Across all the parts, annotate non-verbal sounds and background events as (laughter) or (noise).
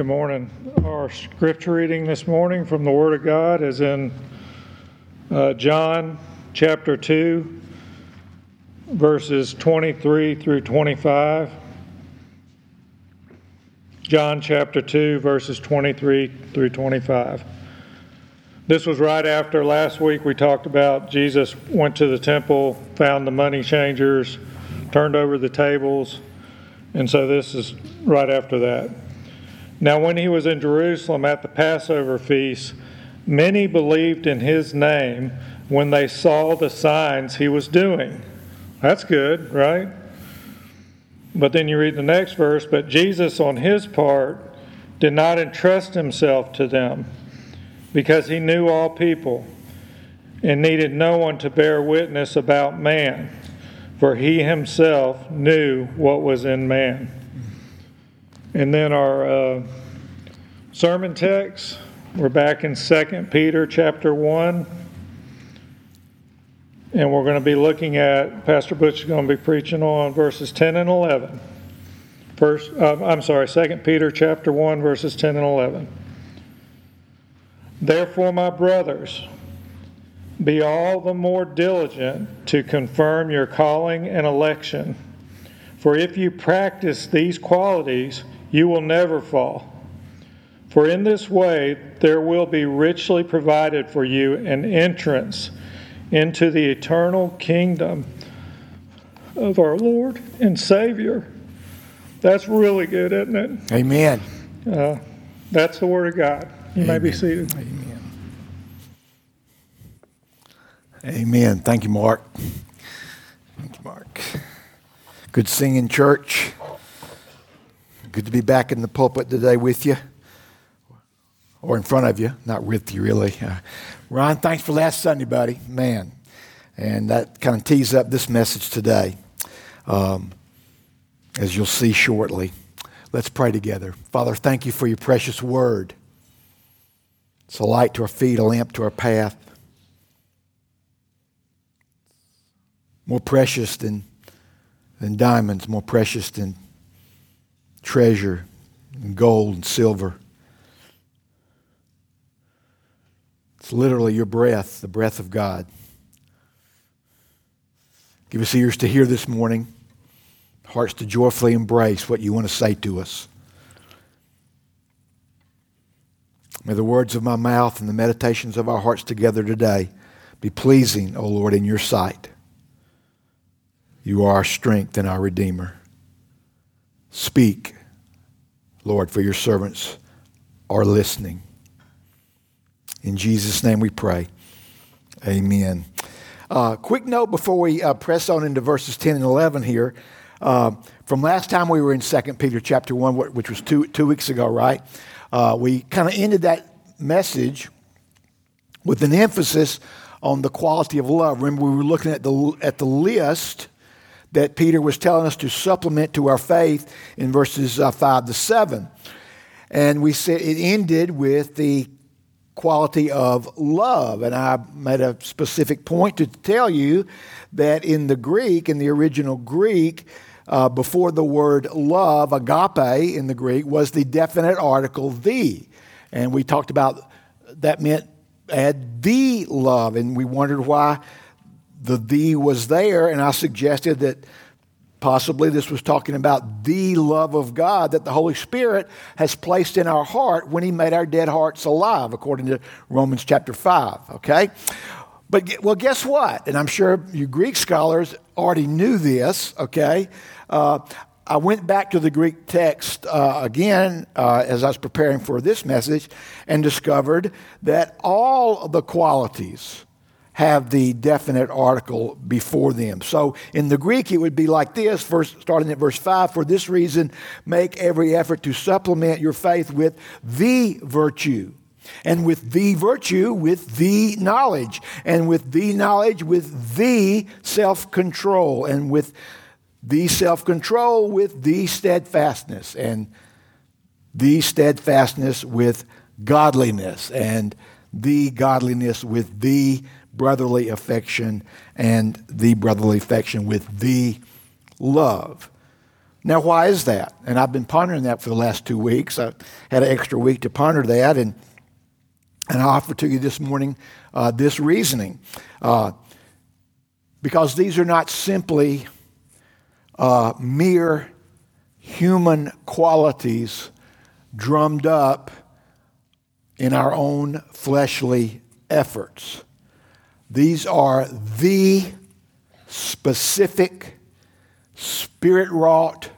Good morning. Our scripture reading this morning from the Word of God is in uh, John chapter 2, verses 23 through 25. John chapter 2, verses 23 through 25. This was right after last week we talked about Jesus went to the temple, found the money changers, turned over the tables, and so this is right after that. Now, when he was in Jerusalem at the Passover feast, many believed in his name when they saw the signs he was doing. That's good, right? But then you read the next verse, but Jesus, on his part, did not entrust himself to them because he knew all people and needed no one to bear witness about man, for he himself knew what was in man. And then our uh, sermon text, we're back in 2 Peter chapter 1. And we're going to be looking at, Pastor Butch is going to be preaching on verses 10 and 11. First, uh, I'm sorry, 2 Peter chapter 1, verses 10 and 11. Therefore, my brothers, be all the more diligent to confirm your calling and election. For if you practice these qualities, you will never fall. For in this way there will be richly provided for you an entrance into the eternal kingdom of our Lord and Savior. That's really good, isn't it? Amen. Uh, that's the Word of God. You Amen. may be seated. Amen. Amen. Thank you, Mark. Thank you, Mark. Good singing, church. Good to be back in the pulpit today with you, or in front of you, not with you, really. Uh, Ron, thanks for last Sunday, buddy. Man. And that kind of tees up this message today, um, as you'll see shortly. Let's pray together. Father, thank you for your precious word. It's a light to our feet, a lamp to our path. More precious than, than diamonds, more precious than treasure and gold and silver. It's literally your breath, the breath of God. Give us ears to hear this morning, hearts to joyfully embrace what you want to say to us. May the words of my mouth and the meditations of our hearts together today be pleasing, O Lord, in your sight. You are our strength and our Redeemer. Speak, Lord, for your servants are listening. In Jesus' name we pray. Amen. Uh, quick note before we uh, press on into verses 10 and 11 here. Uh, from last time we were in 2 Peter chapter 1, which was two, two weeks ago, right? Uh, we kind of ended that message with an emphasis on the quality of love. Remember, we were looking at the, at the list that Peter was telling us to supplement to our faith in verses uh, 5 to 7. And we said it ended with the quality of love. And I made a specific point to tell you that in the Greek, in the original Greek, uh, before the word love, agape in the Greek, was the definite article the. And we talked about that meant add the love. And we wondered why the the was there, and I suggested that possibly this was talking about the love of God that the Holy Spirit has placed in our heart when He made our dead hearts alive, according to Romans chapter 5. Okay? But, well, guess what? And I'm sure you Greek scholars already knew this, okay? Uh, I went back to the Greek text uh, again uh, as I was preparing for this message and discovered that all of the qualities have the definite article before them. So in the Greek, it would be like this, verse, starting at verse 5 For this reason, make every effort to supplement your faith with the virtue. And with the virtue, with the knowledge. And with the knowledge, with the self control. And with the self control, with the steadfastness. And the steadfastness with godliness. And the godliness with the brotherly affection and the brotherly affection with the love. Now, why is that? And I've been pondering that for the last two weeks. I had an extra week to ponder that, and, and I offer to you this morning uh, this reasoning. Uh, because these are not simply uh, mere human qualities drummed up in our own fleshly efforts. These are the specific, spirit wrought,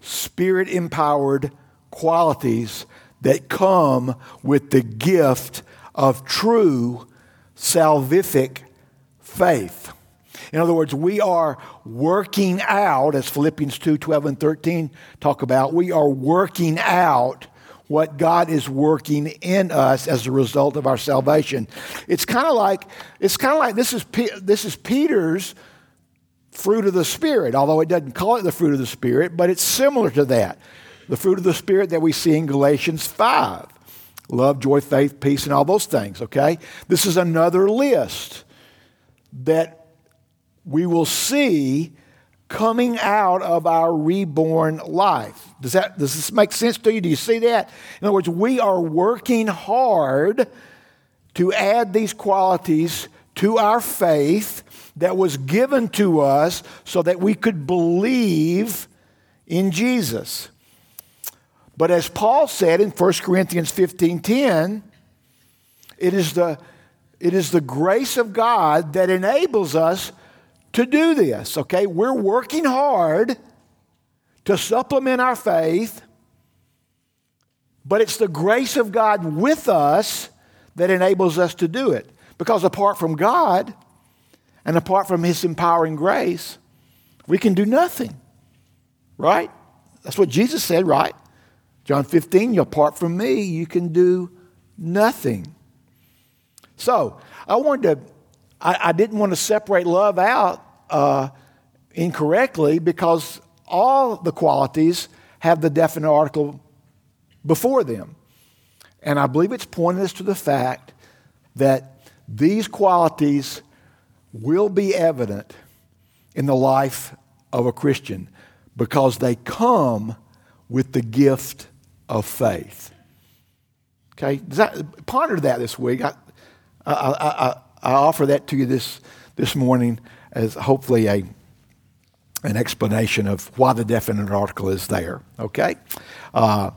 spirit empowered qualities that come with the gift of true salvific faith. In other words, we are working out, as Philippians 2 12 and 13 talk about, we are working out what God is working in us as a result of our salvation. It's kind of like it's kind of like this is this is Peter's fruit of the spirit, although it doesn't call it the fruit of the spirit, but it's similar to that. The fruit of the spirit that we see in Galatians 5. Love, joy, faith, peace and all those things, okay? This is another list that we will see coming out of our reborn life. Does, that, does this make sense to you? Do you see that? In other words, we are working hard to add these qualities to our faith that was given to us so that we could believe in Jesus. But as Paul said in 1 Corinthians 15:10, it is the it is the grace of God that enables us to do this, okay? We're working hard to supplement our faith, but it's the grace of God with us that enables us to do it. Because apart from God and apart from His empowering grace, we can do nothing, right? That's what Jesus said, right? John 15, apart from me, you can do nothing. So, I wanted to I, I didn't want to separate love out uh, incorrectly because all the qualities have the definite article before them. And I believe it's pointing us to the fact that these qualities will be evident in the life of a Christian because they come with the gift of faith. Okay, that, ponder that this week. I, I, I, I offer that to you this, this morning as hopefully a, an explanation of why the definite article is there. Okay? Uh,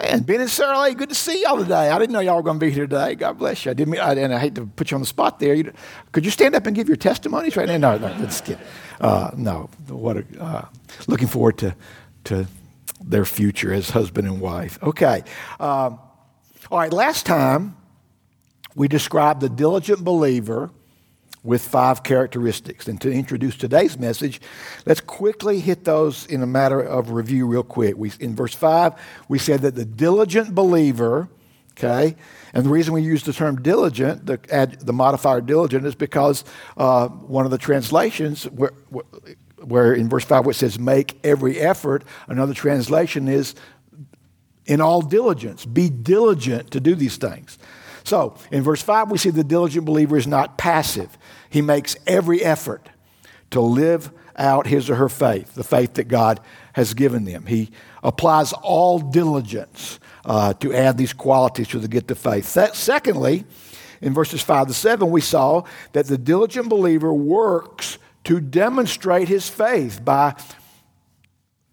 Man, Ben and Sarah Lee, good to see y'all today. I didn't know y'all were going to be here today. God bless you. I didn't, I, and I hate to put you on the spot there. You, could you stand up and give your testimonies right now? No, no, let's get, uh, no. What a, uh, looking forward to, to their future as husband and wife. Okay. Um, all right, last time we described the diligent believer with five characteristics. And to introduce today's message, let's quickly hit those in a matter of review, real quick. We, in verse 5, we said that the diligent believer, okay, and the reason we use the term diligent, the, add, the modifier diligent, is because uh, one of the translations, where, where in verse 5 where it says, make every effort, another translation is, in all diligence, be diligent to do these things. So in verse 5, we see the diligent believer is not passive. He makes every effort to live out his or her faith, the faith that God has given them. He applies all diligence uh, to add these qualities to the gift of faith. secondly, in verses 5 to 7, we saw that the diligent believer works to demonstrate his faith by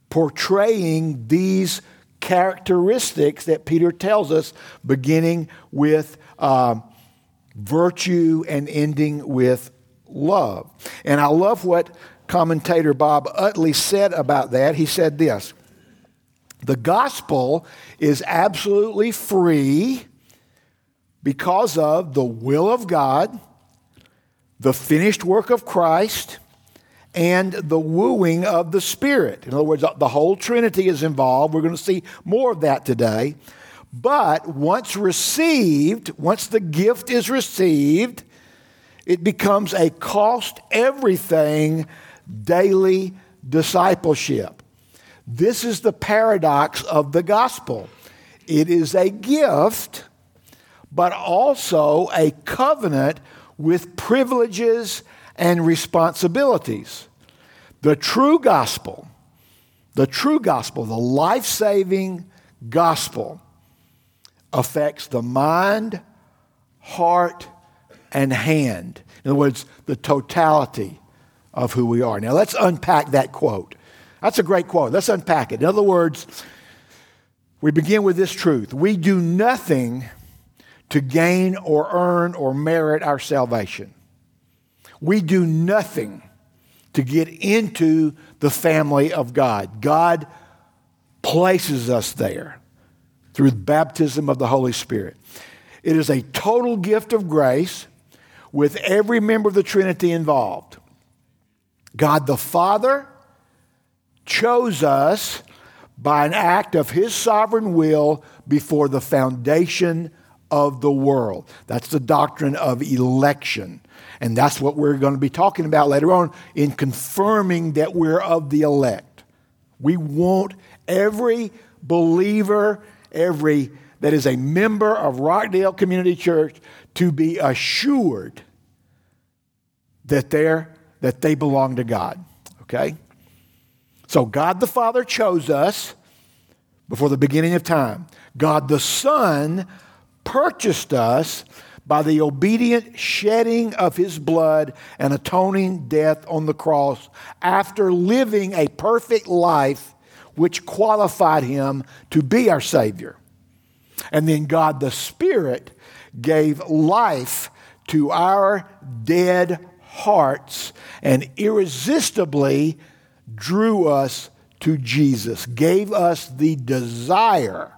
portraying these characteristics that Peter tells us, beginning with uh, virtue and ending with love. And I love what commentator Bob Utley said about that. He said this The gospel is absolutely free because of the will of God, the finished work of Christ, and the wooing of the Spirit. In other words, the whole Trinity is involved. We're going to see more of that today. But once received, once the gift is received, it becomes a cost everything daily discipleship. This is the paradox of the gospel. It is a gift, but also a covenant with privileges and responsibilities. The true gospel The true gospel, the life saving gospel, affects the mind, heart, and hand. In other words, the totality of who we are. Now, let's unpack that quote. That's a great quote. Let's unpack it. In other words, we begin with this truth we do nothing to gain or earn or merit our salvation. We do nothing to get into the family of God. God places us there through the baptism of the Holy Spirit. It is a total gift of grace with every member of the Trinity involved. God the Father chose us by an act of His sovereign will before the foundation of the world. That's the doctrine of election. And that's what we're going to be talking about later on in confirming that we're of the elect. We want every believer, every that is a member of Rockdale Community Church to be assured that they're that they belong to God. Okay? So God the Father chose us before the beginning of time. God the Son purchased us by the obedient shedding of his blood and atoning death on the cross after living a perfect life which qualified him to be our Savior. And then God the Spirit gave life to our dead hearts and irresistibly drew us to Jesus, gave us the desire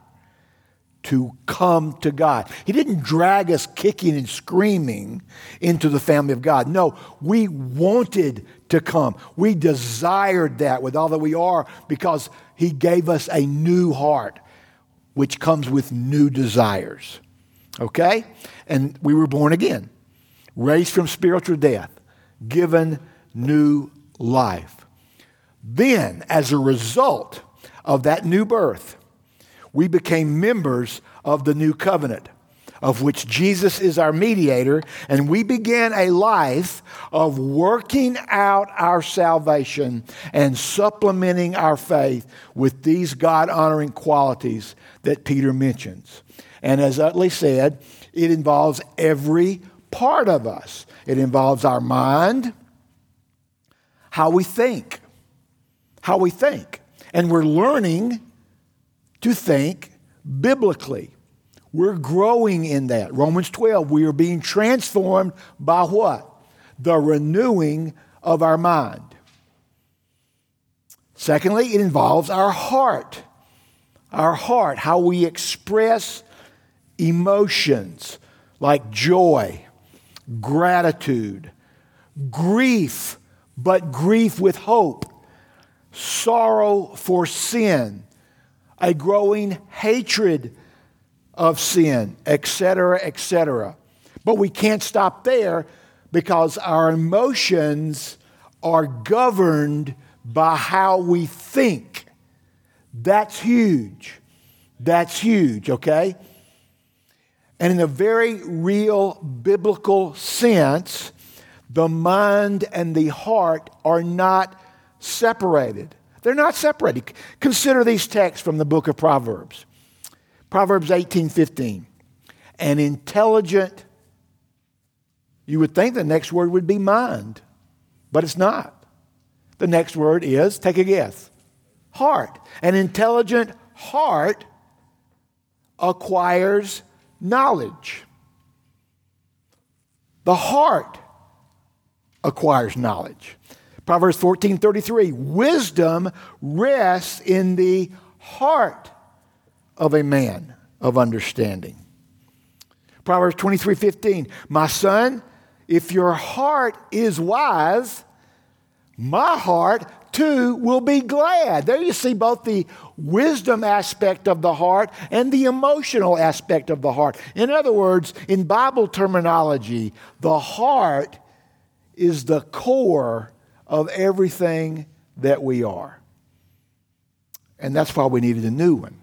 to come to God. He didn't drag us kicking and screaming into the family of God. No, we wanted to come. We desired that with all that we are because He gave us a new heart, which comes with new desires. Okay? And we were born again, raised from spiritual death, given new life. Then, as a result of that new birth, we became members of the new covenant, of which Jesus is our mediator, and we began a life of working out our salvation and supplementing our faith with these God honoring qualities that Peter mentions. And as Utley said, it involves every part of us. It involves our mind, how we think, how we think. And we're learning to think biblically. We're growing in that. Romans 12, we are being transformed by what? The renewing of our mind. Secondly, it involves our heart. Our heart, how we express emotions like joy, gratitude, grief, but grief with hope, sorrow for sin, a growing hatred of sin, etc., etc. But we can't stop there because our emotions are governed by how we think. That's huge. That's huge, okay? And in a very real biblical sense, the mind and the heart are not separated. They're not separated. Consider these texts from the book of Proverbs. Proverbs 18 15. An intelligent, you would think the next word would be mind, but it's not. The next word is, take a guess, heart. An intelligent heart acquires knowledge. The heart acquires knowledge. Proverbs 14 33, wisdom rests in the heart of a man of understanding. Proverbs 23 15, my son, if your heart is wise, my heart too will be glad. There you see both the wisdom aspect of the heart and the emotional aspect of the heart. In other words, in Bible terminology, the heart is the core of everything that we are. And that's why we needed a new one.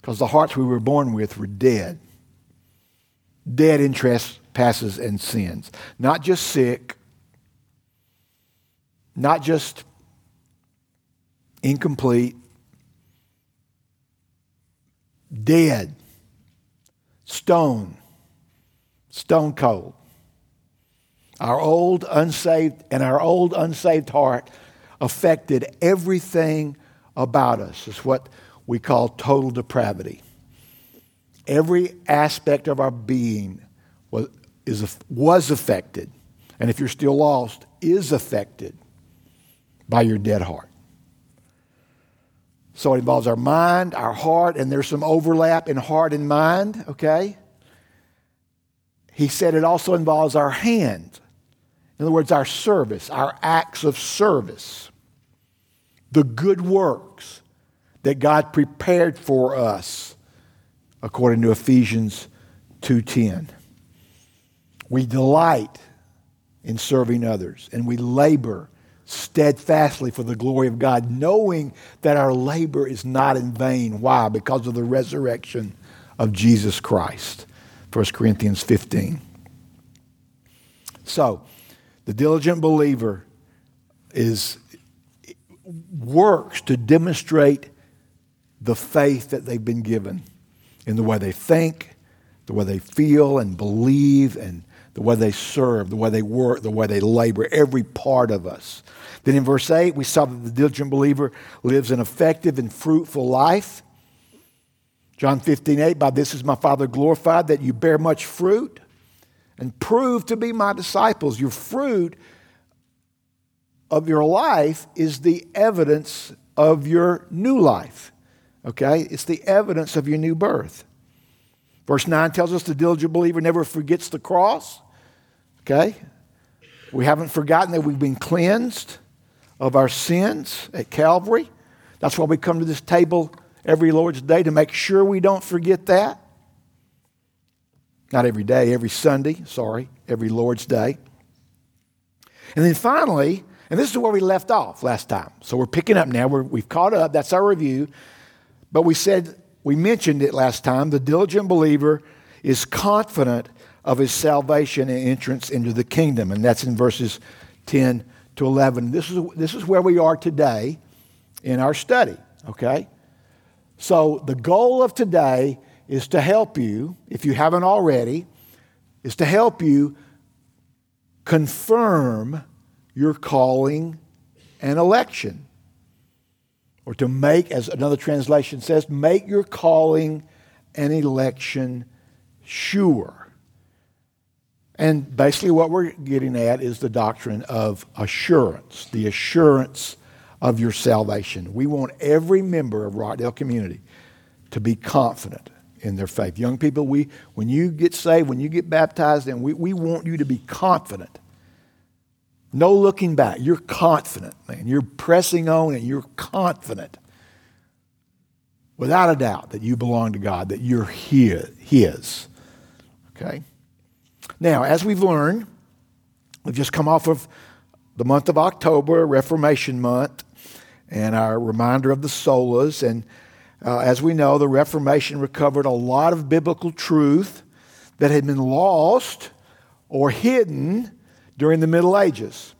Because the hearts we were born with were dead. Dead in trespasses and sins. Not just sick, not just incomplete, dead, stone, stone cold. Our old unsaved and our old unsaved heart affected everything about us. It's what we call total depravity. Every aspect of our being was, is, was affected, and if you're still lost, is affected by your dead heart. So it involves our mind, our heart, and there's some overlap in heart and mind, okay? He said it also involves our hands. In other words, our service, our acts of service, the good works that God prepared for us, according to Ephesians 2:10. We delight in serving others, and we labor steadfastly for the glory of God, knowing that our labor is not in vain. Why? Because of the resurrection of Jesus Christ. 1 Corinthians 15. So, the diligent believer is works to demonstrate the faith that they've been given in the way they think, the way they feel and believe, and the way they serve, the way they work, the way they labor, every part of us. Then in verse 8, we saw that the diligent believer lives an effective and fruitful life. John 15, 8, by this is my Father glorified, that you bear much fruit and prove to be my disciples. Your fruit of your life is the evidence of your new life. Okay? It's the evidence of your new birth. Verse 9 tells us the diligent believer never forgets the cross. Okay? We haven't forgotten that we've been cleansed of our sins at Calvary. That's why we come to this table every Lord's Day to make sure we don't forget that. Not every day, every Sunday, sorry, every Lord's Day. And then finally, and this is where we left off last time. So we're picking up now. we have caught up. That's our review. But we said, we mentioned it last time. The diligent believer is confident of his salvation and entrance into the kingdom. And that's in verses 10 to 11. This is, this is where we are today in our study, okay? So the goal of today is to help you, if you haven't already, is to help you confirm your calling and election. Or to make, as another translation says, make your calling and election sure. And basically, what we're getting at is the doctrine of assurance, the assurance of your salvation. We want every member of Rockdale community to be confident in their faith. Young people, we, when you get saved, when you get baptized, and we, we want you to be confident. No looking back. You're confident, man. You're pressing on and you're confident, without a doubt, that you belong to God, that you're His. Okay? Now, as we've learned, we've just come off of the month of October, Reformation Month, and our reminder of the solas. And uh, as we know, the Reformation recovered a lot of biblical truth that had been lost or hidden during the Middle Ages.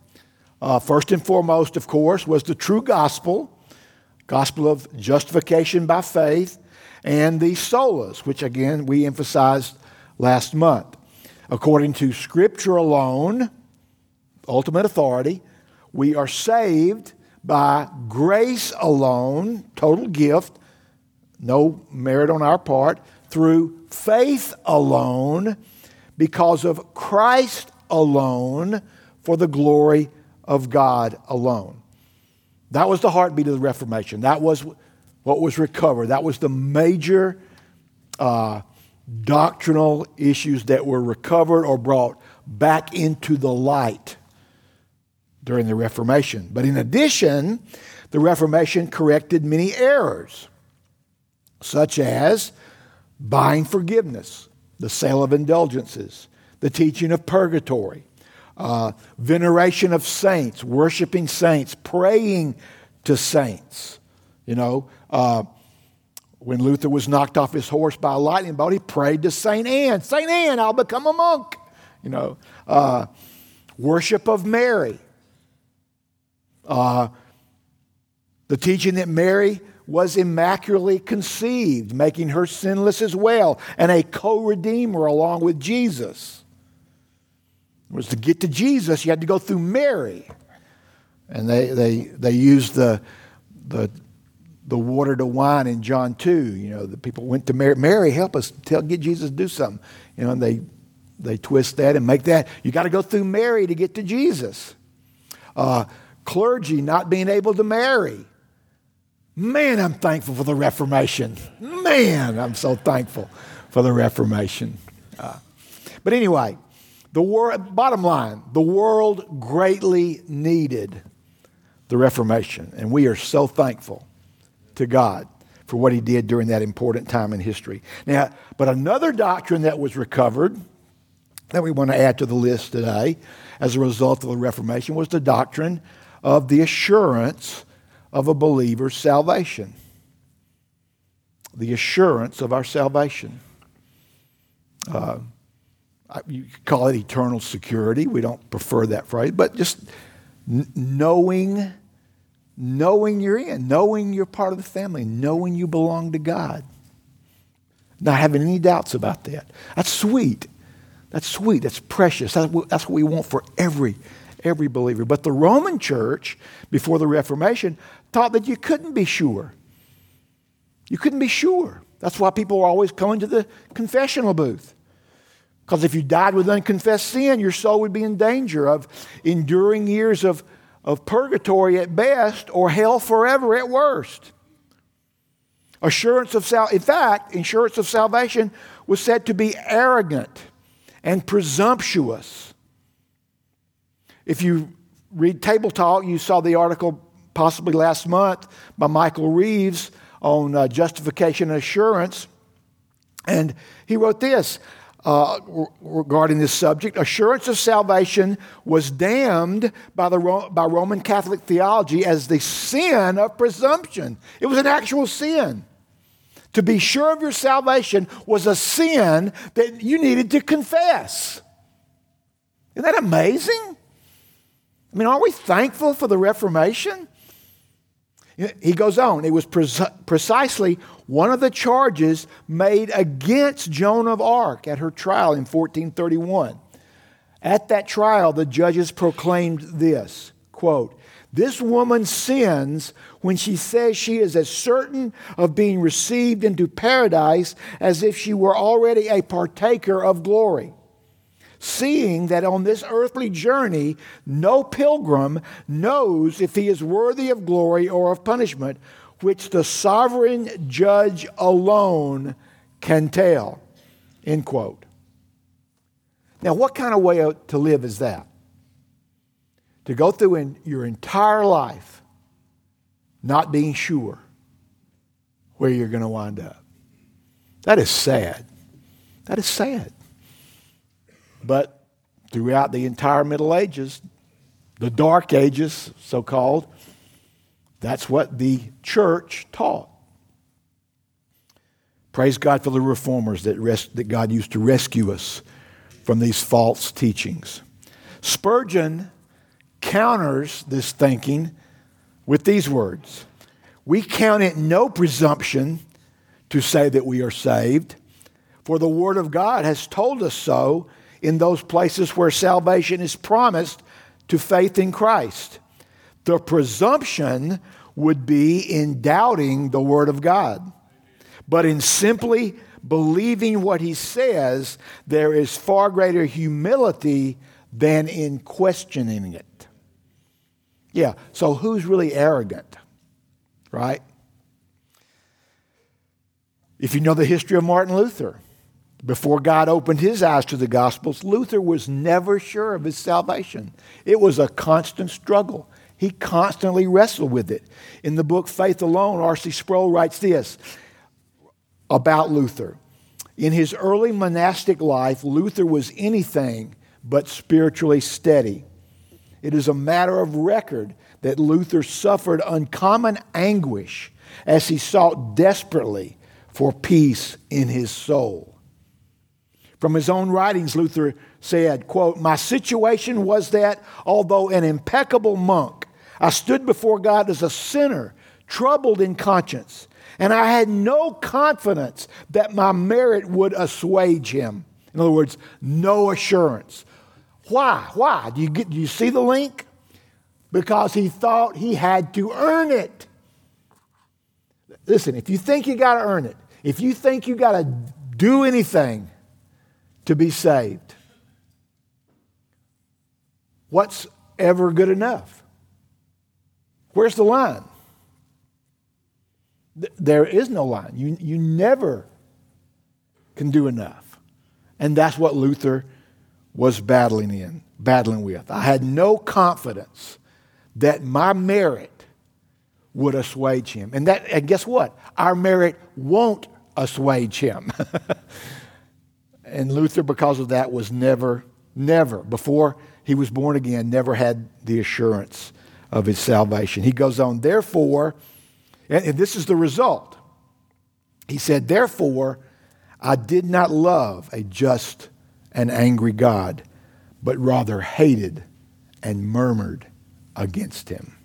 Uh, first and foremost, of course, was the true gospel, gospel of justification by faith, and the solas, which again we emphasized last month according to Scripture alone, ultimate authority, we are saved by grace alone, total gift, no merit on our part, through faith alone, because of Christ alone, for the glory of God alone. That was the heartbeat of the Reformation. That was what was recovered. That was the major uh, doctrinal issues that were recovered or brought back into the light during the Reformation. But in addition, the Reformation corrected many errors, such as buying forgiveness, the sale of indulgences, the teaching of purgatory, uh, veneration of saints, worshiping saints, praying to saints. You know, uh, when Luther was knocked off his horse by a lightning bolt, he prayed to St. Anne, St. Anne, I'll become a monk. You know, uh, worship of Mary. Uh, The teaching that Mary was immaculately conceived, making her sinless as well, and a co redeemer along with Jesus. Was to get to Jesus, you had to go through Mary. And they, they, they used the, the, the water to wine in John 2. You know, the people went to Mary, Mary, help us, tell, get Jesus to do something. You know, and they, they twist that and make that. You got to go through Mary to get to Jesus. Uh, clergy not being able to marry. Man, I'm thankful for the Reformation. Man, I'm so thankful for the Reformation. Uh, but anyway, the wor- bottom line the world greatly needed the Reformation, and we are so thankful to God for what He did during that important time in history. Now, but another doctrine that was recovered that we want to add to the list today as a result of the Reformation was the doctrine of the assurance of a believer's salvation. The assurance of our salvation. Uh, you call it eternal security. We don't prefer that phrase, but just knowing, knowing you're in, knowing you're part of the family, knowing you belong to God. Not having any doubts about that. That's sweet. That's sweet. That's precious. That's what, that's what we want for every every believer. But the Roman church, before the Reformation, taught that you couldn't be sure. You couldn't be sure. That's why people were always coming to the confessional booth. Because if you died with unconfessed sin, your soul would be in danger of enduring years of, of purgatory at best or hell forever at worst. Assurance of sal- in fact, assurance of salvation was said to be arrogant and presumptuous. If you read Table Talk, you saw the article possibly last month by Michael Reeves on uh, justification and assurance. And he wrote this uh, regarding this subject assurance of salvation was damned by, the Ro- by Roman Catholic theology as the sin of presumption. It was an actual sin. To be sure of your salvation was a sin that you needed to confess. Isn't that amazing? I mean, aren't we thankful for the Reformation? He goes on, it was precisely one of the charges made against Joan of Arc at her trial in 1431. At that trial, the judges proclaimed this quote, This woman sins when she says she is as certain of being received into paradise as if she were already a partaker of glory seeing that on this earthly journey, no pilgrim knows if he is worthy of glory or of punishment, which the sovereign judge alone can tell. End quote. Now, what kind of way to live is that? To go through in your entire life not being sure where you're going to wind up. That is sad. That is sad. But throughout the entire Middle Ages, the Dark Ages, so called, that's what the church taught. Praise God for the reformers that, rest, that God used to rescue us from these false teachings. Spurgeon counters this thinking with these words We count it no presumption to say that we are saved, for the Word of God has told us so in those places where salvation is promised to faith in Christ. The presumption would be in doubting the Word of God. But in simply believing what He says, there is far greater humility than in questioning it. Yeah, so who's really arrogant? Right? If you know the history of Martin Luther, before God opened his eyes to the Gospels, Luther was never sure of his salvation. It was a constant struggle. He constantly wrestled with it. In the book Faith Alone, R.C. Sproul writes this about Luther. In his early monastic life, Luther was anything but spiritually steady. It is a matter of record that Luther suffered uncommon anguish as he sought desperately for peace in his soul. From his own writings, Luther said, quote, My situation was that, although an impeccable monk, I stood before God as a sinner, troubled in conscience, and I had no confidence that my merit would assuage him. In other words, no assurance. Why? Why? Do you, get, do you see the link? Because he thought he had to earn it. Listen, if you think you got to earn it, if you think you got to do anything to be saved, what's ever good enough? Where's the line? There is no line. You, you never can do enough. And that's what Luther was battling in, battling with. I had no confidence that my merit would assuage him. And that and guess what? Our merit won't assuage him. (laughs) and Luther, because of that, was never, never, before he was born again, never had the assurance of his salvation. He goes on, therefore, and, and this is the result. He said, Therefore, I did not love a just and angry God, but rather hated and murmured against him.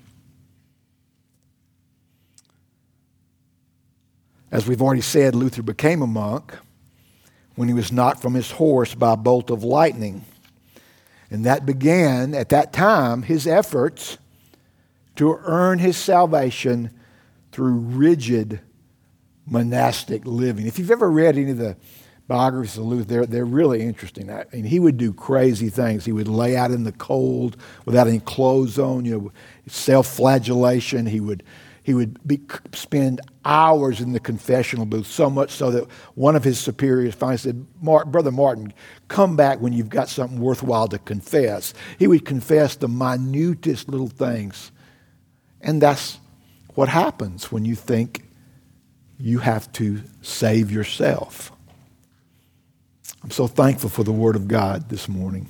As we've already said, Luther became a monk when he was knocked from his horse by a bolt of lightning. And that began, at that time, his efforts to earn his salvation through rigid monastic living. If you've ever read any of the biographies of Luther, they're, they're really interesting. I mean, he would do crazy things. He would lay out in the cold without any clothes on, you know, self flagellation. He would he would be, spend hours in the confessional booth, so much so that one of his superiors finally said, Brother Martin, come back when you've got something worthwhile to confess. He would confess the minutest little things. And that's what happens when you think you have to save yourself. I'm so thankful for the Word of God this morning.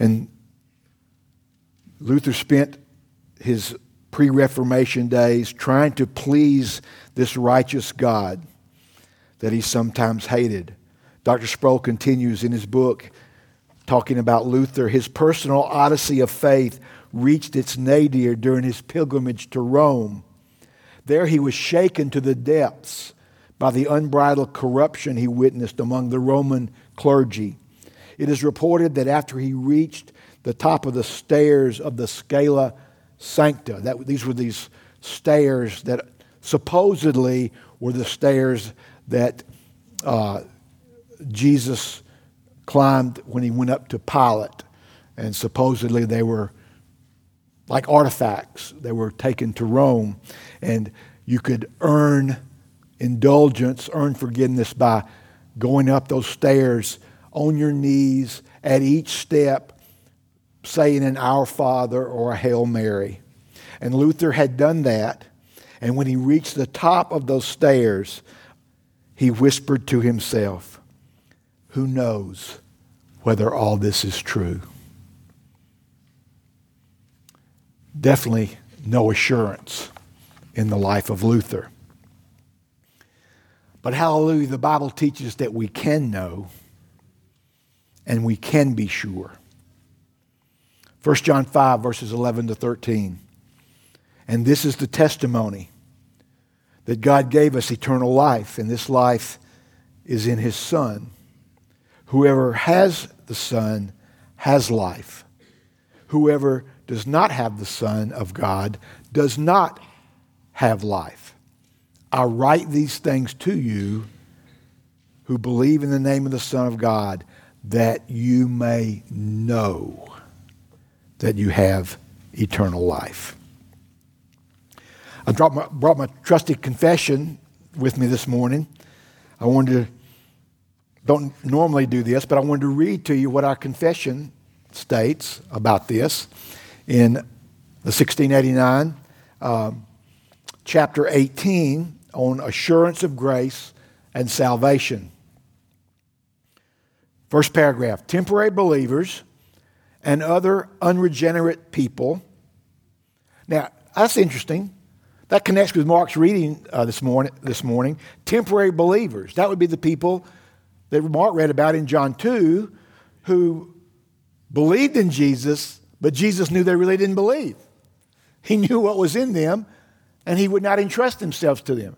And Luther spent his pre Reformation days trying to please this righteous God that he sometimes hated. Dr. Sproul continues in his book talking about Luther. His personal odyssey of faith reached its nadir during his pilgrimage to Rome. There he was shaken to the depths by the unbridled corruption he witnessed among the Roman clergy. It is reported that after he reached the top of the stairs of the Scala Sancta. That, these were these stairs that supposedly were the stairs that uh, Jesus climbed when he went up to Pilate. And supposedly they were like artifacts. They were taken to Rome. And you could earn indulgence, earn forgiveness by going up those stairs on your knees at each step saying an Our Father or a Hail Mary. And Luther had done that. And when he reached the top of those stairs, he whispered to himself, Who knows whether all this is true? Definitely no assurance in the life of Luther. But hallelujah, the Bible teaches that we can know and we can be sure. 1 John 5, verses 11 to 13. And this is the testimony that God gave us eternal life, and this life is in His Son. Whoever has the Son has life. Whoever does not have the Son of God does not have life. I write these things to you who believe in the name of the Son of God that you may know that you have eternal life. I my, brought my trusty confession with me this morning. I wanted to, don't normally do this, but I wanted to read to you what our confession states about this in the 1689, um, chapter 18 on assurance of grace and salvation. First paragraph temporary believers and other unregenerate people. Now, that's interesting. That connects with Mark's reading uh, this, morning, this morning. Temporary believers. That would be the people that Mark read about in John 2 who believed in Jesus, but Jesus knew they really didn't believe. He (laughs) knew what was in them, and he would not entrust himself to them.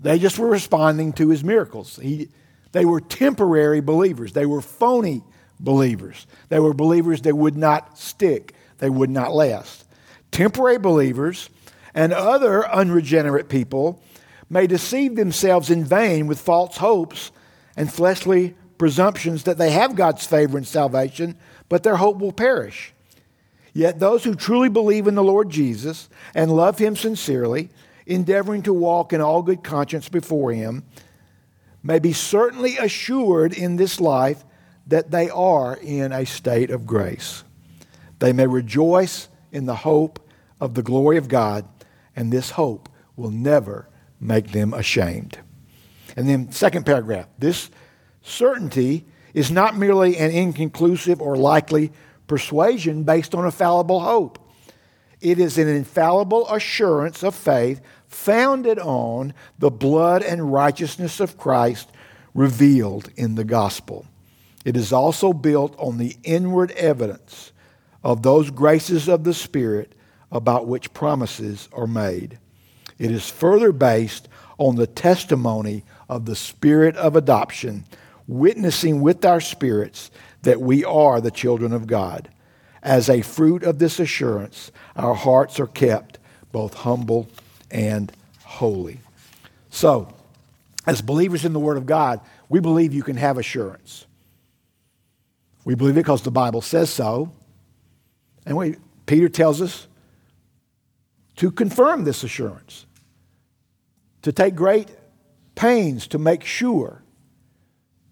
They just were responding to his miracles. He, they were temporary believers, they were phony believers. They were believers that would not stick, they would not last. Temporary believers and other unregenerate people may deceive themselves in vain with false hopes and fleshly presumptions that they have God's favor and salvation, but their hope will perish. Yet those who truly believe in the Lord Jesus and love him sincerely, endeavoring to walk in all good conscience before him, may be certainly assured in this life that they are in a state of grace. They may rejoice in the hope of the glory of God, and this hope will never make them ashamed. And then, second paragraph this certainty is not merely an inconclusive or likely persuasion based on a fallible hope. It is an infallible assurance of faith founded on the blood and righteousness of Christ revealed in the gospel. It is also built on the inward evidence of those graces of the Spirit about which promises are made. It is further based on the testimony of the Spirit of adoption, witnessing with our spirits that we are the children of God. As a fruit of this assurance, our hearts are kept both humble and holy. So, as believers in the Word of God, we believe you can have assurance. We believe it because the Bible says so. And we, Peter tells us to confirm this assurance, to take great pains to make sure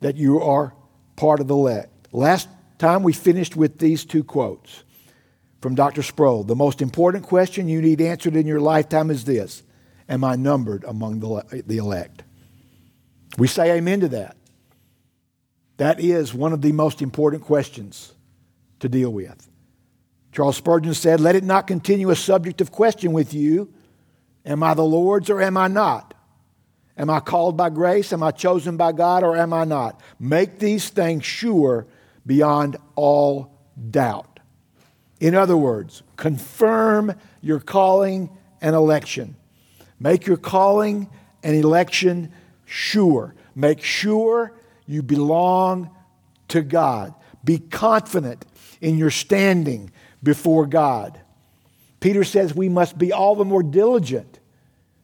that you are part of the elect. Last time we finished with these two quotes from Dr. Sproul. The most important question you need answered in your lifetime is this Am I numbered among the, the elect? We say amen to that. That is one of the most important questions to deal with. Charles Spurgeon said, Let it not continue a subject of question with you Am I the Lord's or am I not? Am I called by grace? Am I chosen by God or am I not? Make these things sure beyond all doubt. In other words, confirm your calling and election. Make your calling and election sure. Make sure you belong to God. Be confident in your standing before God. Peter says we must be all the more diligent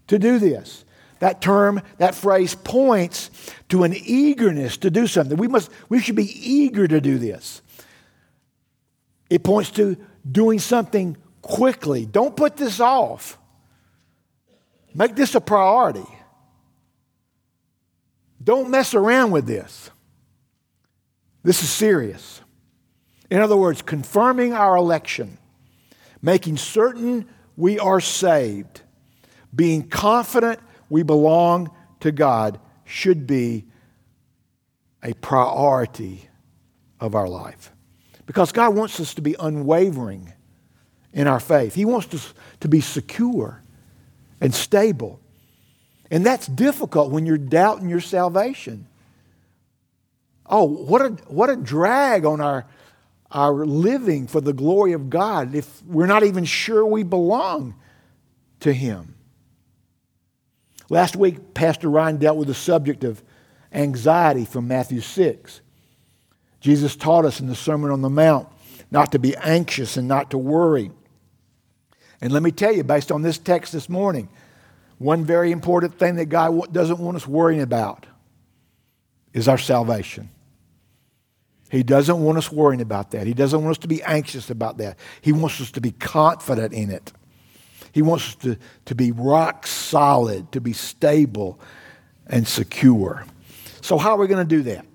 to do this. That term, that phrase points to an eagerness to do something. We, must, we should be eager to do this. It points to doing something quickly. Don't put this off. Make this a priority. Don't mess around with this. This is serious. In other words, confirming our election, making certain we are saved, being confident we belong to God should be a priority of our life. Because God wants us to be unwavering in our faith, He wants us to be secure and stable. And that's difficult when you're doubting your salvation. Oh, what a, what a drag on our, our living for the glory of God if we're not even sure we belong to Him. Last week, Pastor Ryan dealt with the subject of anxiety from Matthew 6. Jesus taught us in the Sermon on the Mount not to be anxious and not to worry. And let me tell you, based on this text this morning, one very important thing that God doesn't want us worrying about is our salvation. He doesn't want us worrying about that. He doesn't want us to be anxious about that. He wants us to be confident in it. He wants us to, to be rock solid, to be stable and secure. So, how are we going to do that?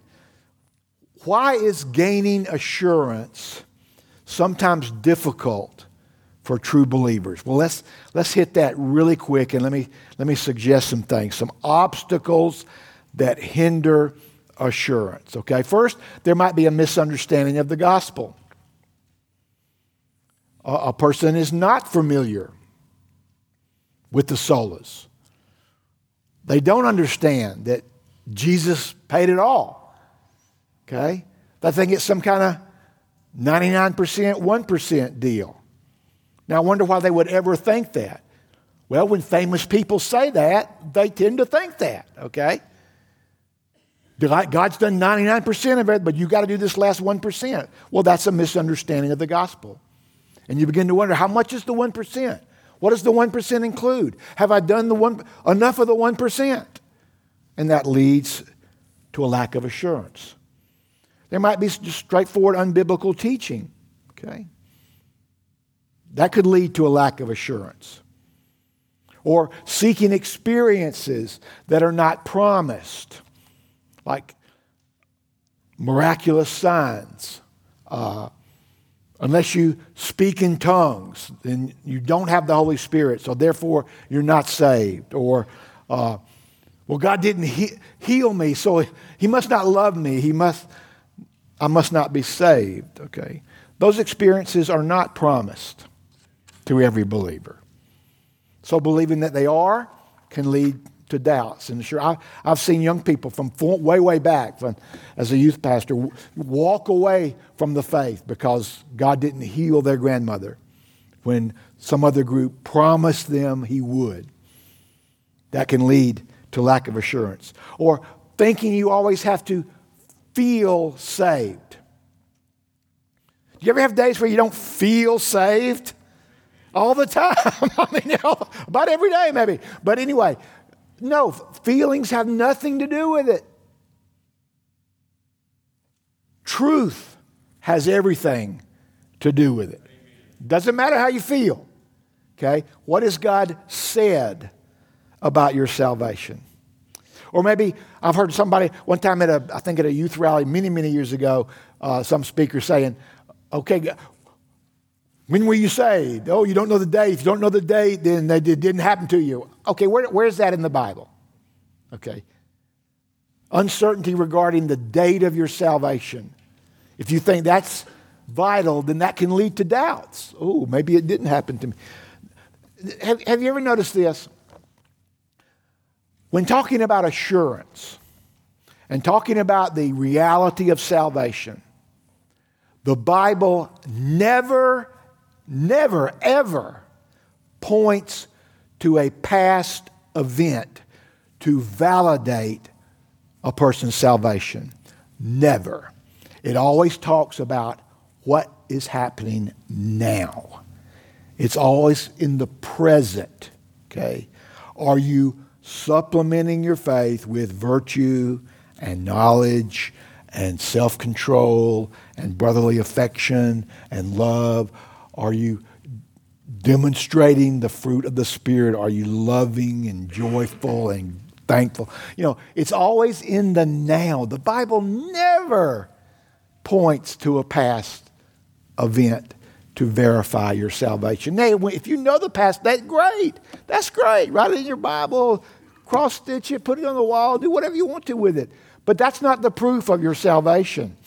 Why is gaining assurance sometimes difficult for true believers? Well, let's, let's hit that really quick and let me, let me suggest some things, some obstacles that hinder assurance. Okay, first, there might be a misunderstanding of the gospel. A, a person is not familiar with the solas. They don't understand that Jesus paid it all. Okay? They think it's some kind of 99%, 1% deal. Now, I wonder why they would ever think that. Well, when famous people say that, they tend to think that, okay? God's done 99% of it, but you got to do this last 1%. Well, that's a misunderstanding of the gospel. And you begin to wonder how much is the 1%? What does the 1% include? Have I done the one, enough of the 1%? And that leads to a lack of assurance. There might be just straightforward unbiblical teaching, okay? That could lead to a lack of assurance or seeking experiences that are not promised, like miraculous signs. Uh, unless you speak in tongues, then you don't have the Holy Spirit, so therefore you're not saved. Or, uh, well, God didn't he- heal me, so He must not love me. He must, I must not be saved. Okay, those experiences are not promised to every believer. So believing that they are can lead to doubts. And sure, I, have seen young people from way, way back from, as a youth pastor walk away from the faith because God didn't heal their grandmother when some other group promised them he would. That can lead to lack of assurance. Or thinking you always have to feel saved. Do you ever have days where you don't feel saved? All the time. (laughs) I mean, about every day, maybe. But anyway, no, feelings have nothing to do with it. Truth has everything to do with it. Doesn't matter how you feel. Okay? What has God said about your salvation? Or maybe I've heard somebody one time at a, I think at a youth rally many, many years ago, uh, some speaker saying, okay, when were you saved? Oh, you don't know the date. If you don't know the date, then it didn't happen to you. Okay, where, where's that in the Bible? Okay. Uncertainty regarding the date of your salvation. If you think that's vital, then that can lead to doubts. Oh, maybe it didn't happen to me. Have, have you ever noticed this? When talking about assurance and talking about the reality of salvation, the Bible never never, ever points to a past event to validate a person's salvation. Never. It always talks about what is happening now. It's always in the present, okay? Are you supplementing your faith with virtue and knowledge and self control and brotherly affection and love? Are you demonstrating the fruit of the Spirit? Are you loving and joyful and thankful? You know, it's always in the now. The Bible never points to a past event to verify your salvation. Now, if you know the past, that's great. That's great. Write it in your Bible, cross stitch it, put it on the wall, do whatever you want to with it. But that's not the proof of your salvation.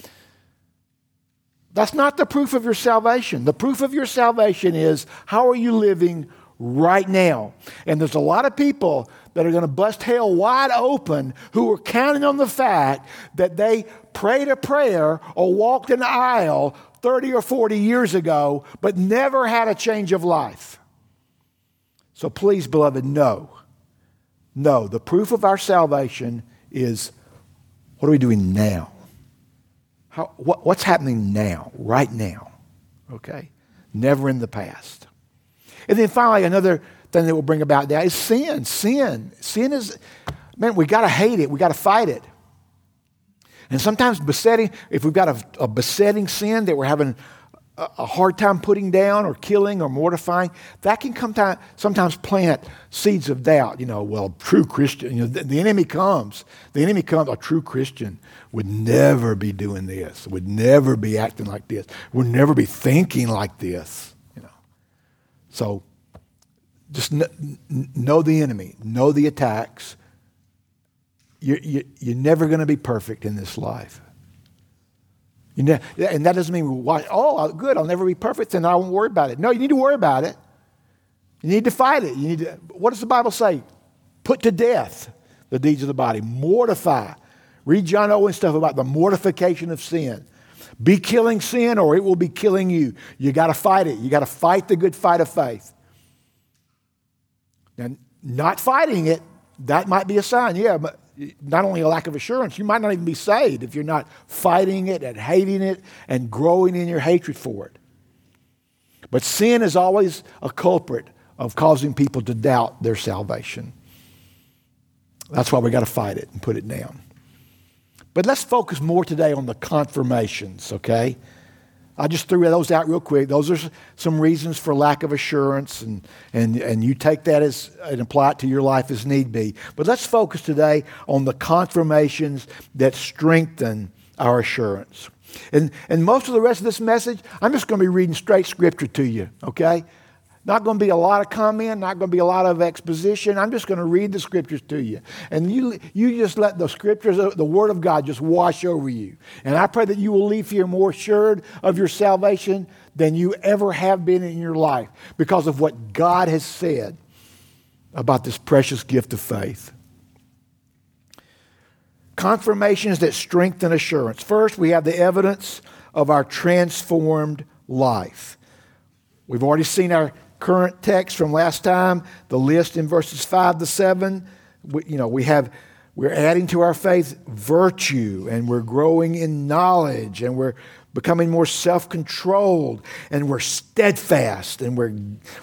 That's not the proof of your salvation. The proof of your salvation is how are you living right now? And there's a lot of people that are going to bust hell wide open who are counting on the fact that they prayed a prayer or walked an aisle 30 or 40 years ago, but never had a change of life. So please, beloved, no. No, the proof of our salvation is what are we doing now? How, what, what's happening now, right now? Okay? Never in the past. And then finally, another thing that will bring about that is sin. Sin. Sin is, man, we got to hate it. We got to fight it. And sometimes besetting, if we've got a, a besetting sin that we're having a hard time putting down or killing or mortifying, that can come time, sometimes plant seeds of doubt. You know, well, true Christian, you know, the, the, enemy comes. The enemy comes, a true Christian would never be doing this, would never be acting like this, would never be thinking like this, you know. So just kn- know the enemy, know the attacks. You're, you're never going to be perfect in this life. You know, and that doesn't mean, why, oh, uh, good, I'll never be perfect, then I won't worry about it. No, you need to worry about it. You need to fight it. You need to, what does the Bible say? Put to death the deeds of the body, mortify. Read John Owen stuff about the mortification of sin. Be killing sin or it will be killing you. You got to fight it. You got to fight the good fight of faith. And not fighting it, that might be a sign. Yeah, but not only a lack of assurance, you might not even be saved if you're not fighting it and hating it and growing in your hatred for it. But sin is always a culprit of causing people to doubt their salvation. That's why we got to fight it and put it down. But let's focus more today on the confirmations, okay? I just threw those out real quick. Those are some reasons for lack of assurance, and, and, and you take that as and apply it to your life as need be. But let's focus today on the confirmations that strengthen our assurance. And, and most of the rest of this message, I'm just going to be reading straight scripture to you, okay? Not going to be a lot of comment, not going to be a lot of exposition. I'm just going to read the scriptures to you. And you, you just let the scriptures, uh, the Word of God, just wash over you. And I pray that you will leave here more assured of your salvation than you ever have been in your life because of what God has said about this precious gift of faith. Confirmations that strengthen assurance. First, we have the evidence of our transformed life. We've already seen our current text from last time, the list in verses 5 to 7. We, you know, we have we're adding to our faith virtue and we're growing in knowledge and we're becoming more self-controlled and we're steadfast and we're,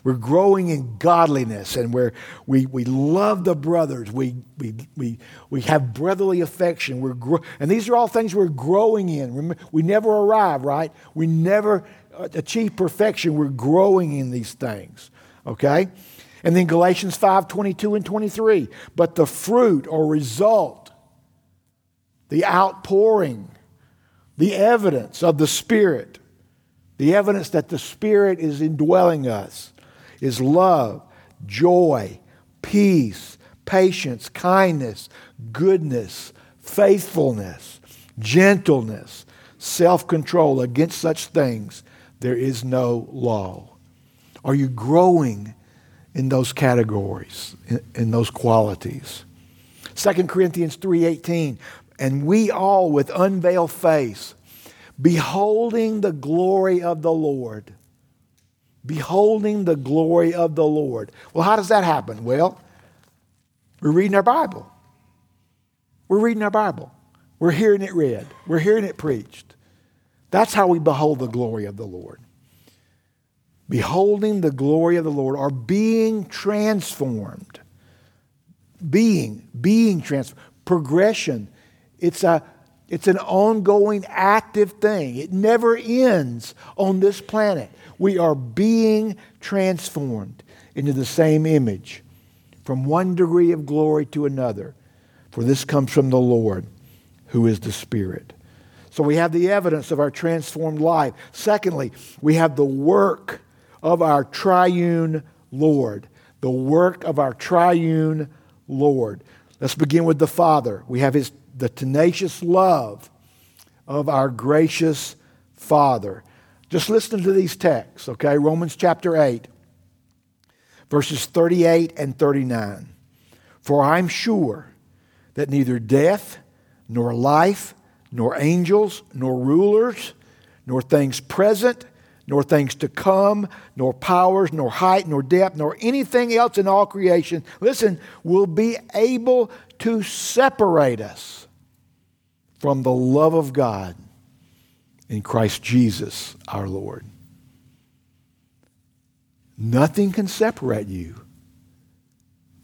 we're growing in godliness and we're, we, we love the brothers. We, we, we, we have brotherly affection. We're gro- and these are all things we're growing in. We never arrive right? We never Uh, achieve perfection, we're growing in these things. Okay? And then Galatians 5 22 and 23. But the fruit or result, the outpouring, the evidence of the Spirit, the evidence that the Spirit is indwelling us, is love, joy, peace, patience, kindness, goodness, faithfulness, gentleness, self control. Against such things there is no law. Are you growing in those categories, in, in those qualities? 2 Corinthians 3:18, and we all with unveiled face, beholding the glory of the Lord. Beholding the glory of the Lord. Well, how does that happen? Well, we're reading our Bible. We're reading our Bible. We're hearing it read. We're hearing it preached. That's how we behold the glory of the Lord. Beholding the glory of the Lord or being transformed. Being, being transformed. Progression. It's, a, it's an ongoing, active thing. It never ends on this planet. We are being transformed into the same image from one degree of glory to another. For this comes from the Lord, who is the Spirit. So we have the evidence of our transformed life. Secondly, we have the work of our triune Lord. The work of our triune Lord. Let's begin with the Father. We have his, the tenacious love of our gracious Father. Just listen to these texts, okay? Romans chapter 8, verses 38 and 39. For I'm sure that neither death, nor life, nor angels, nor rulers, nor things present, nor things to come, nor powers, nor height, nor depth, nor anything else in all creation, listen, will be able to separate us from the love of God in Christ Jesus our Lord. Nothing can separate you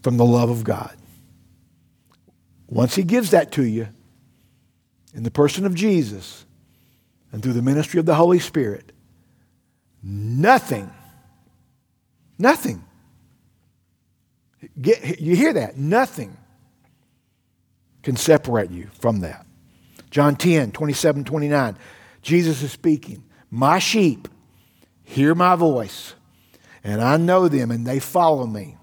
from the love of God. Once He gives that to you, in the person of Jesus and through the ministry of the Holy Spirit, nothing, nothing, get, you hear that? Nothing can separate you from that. John 10, 27, 29. Jesus is speaking. My sheep hear my voice, and I know them, and they follow me.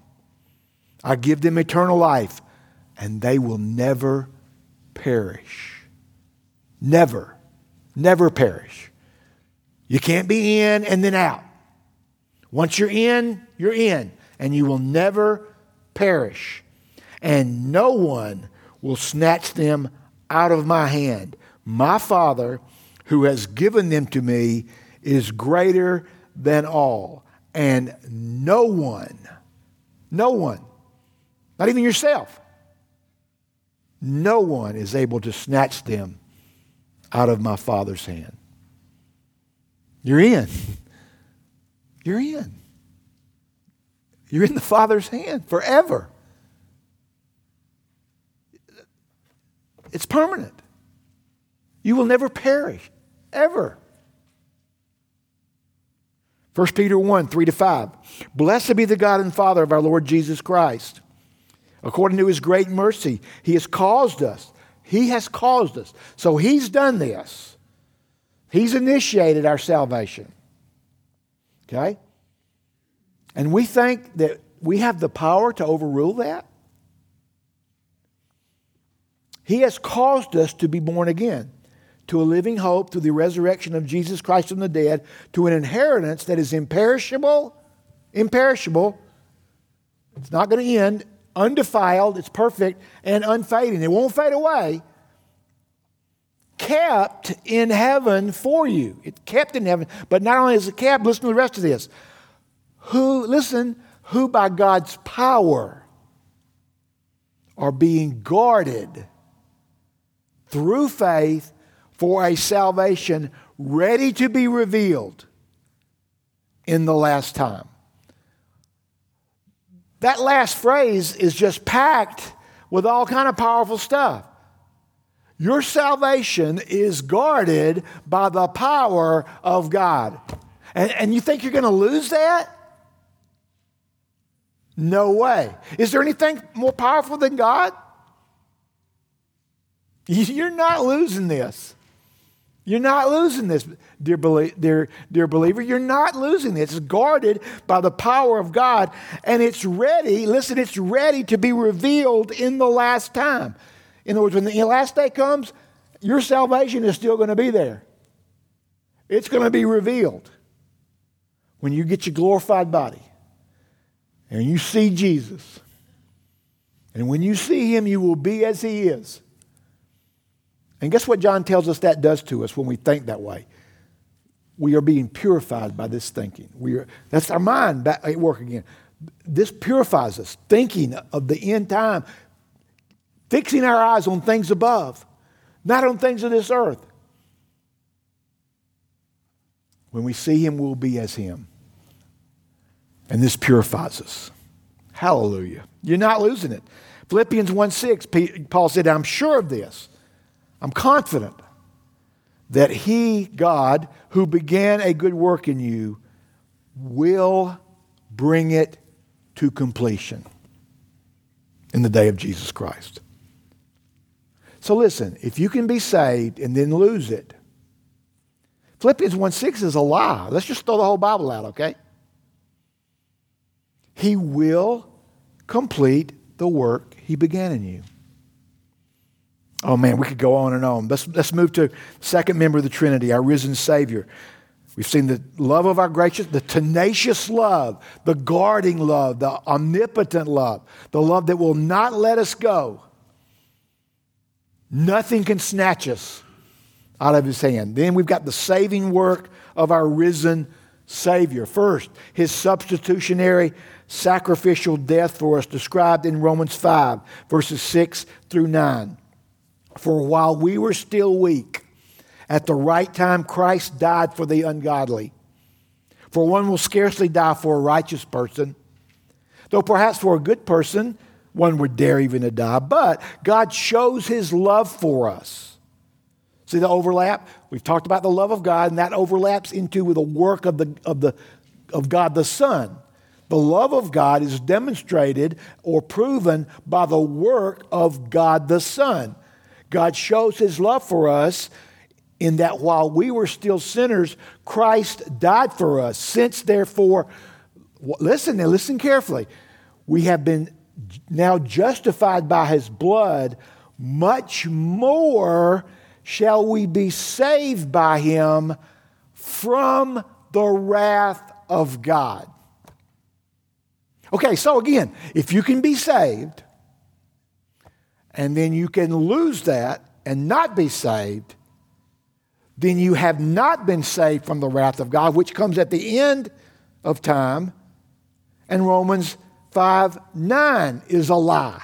I give them eternal life, and they will never perish. Never, never perish. You can't be in and then out. Once you're in, you're in, and you will never perish. And no one will snatch them out of my hand. My Father, who has given them to me is greater than all. And no one, no one, not even yourself, no one is able to snatch them out of my Father's hand. You're in. You're in. You're in the Father's hand forever. It's permanent. You will never perish, ever. 1 Peter 1 3 to 5. Blessed be the God and Father of our Lord Jesus Christ. According to his great mercy, he has caused us. He has caused us. So he's done this. He's initiated our salvation. Okay? And we think that we have the power to overrule that. He has caused us to be born again to a living hope through the resurrection of Jesus Christ from the dead, to an inheritance that is imperishable, imperishable. It's not going to end, undefiled, it's perfect, and unfading. It won't fade away. Kept in heaven for you. It's kept in heaven. But not only is it kept, listen to the rest of this. Who, listen, who by God's power are being guarded through faith for a salvation ready to be revealed in the last time. That last phrase is just packed with all kind of powerful stuff. Your salvation is guarded by the power of God. And, and you think you're going to lose that? No way. Is there anything more powerful than God? (laughs) You're not losing this. You're not losing this, dear, dear, dear believer. You're not losing this. It's guarded by the power of God, and it's ready. Listen, it's ready to be revealed in the last time. In other words, when the last day comes, your salvation is still going to be there. It's going to be revealed when you get your glorified body and you see Jesus. And when you see him, you will be as he is. And guess what John tells us that does to us when we think that way? We are being purified by this thinking. We are, that's our mind back at work again. This purifies us, thinking of the end time, fixing our eyes on things above, not on things of this earth. When we see him, we'll be as him. And this purifies us. Hallelujah. You're not losing it. Philippians 1 6, Paul said, I'm sure of this I'm confident that He, God, who began a good work in you, will bring it to completion in the day of Jesus Christ. So listen, if you can be saved and then lose it, Philippians 1 6 is a lie. Let's just throw the whole Bible out, okay? He will complete the work he began in you. Oh man, we could go on and on. Let's, let's move to second member of the Trinity, our risen Savior. We've seen the love of our gracious, the tenacious love, the guarding love, the omnipotent love, the love that will not let us go. Nothing can snatch us out of his hand. Then we've got the saving work of our risen Savior. First, his substitutionary sacrificial death for us, described in Romans 5, verses 6 through 9. For while we were still weak, at the right time Christ died for the ungodly. For one will scarcely die for a righteous person, though perhaps for a good person one would dare even to die. But God shows his love for us. See the overlap? We've talked about the love of God, and that overlaps into with the work of, the, of, the, of God the Son. The love of God is demonstrated or proven by the work of God the Son. God shows his love for us in that while we were still sinners, Christ died for us. Since, therefore, listen now, listen carefully, we have been now justified by his blood, much more shall we be saved by him from the wrath of God. Okay, so again, if you can be saved, and then you can lose that and not be saved, then you have not been saved from the wrath of God, which comes at the end of time. And Romans 5 9 is a lie.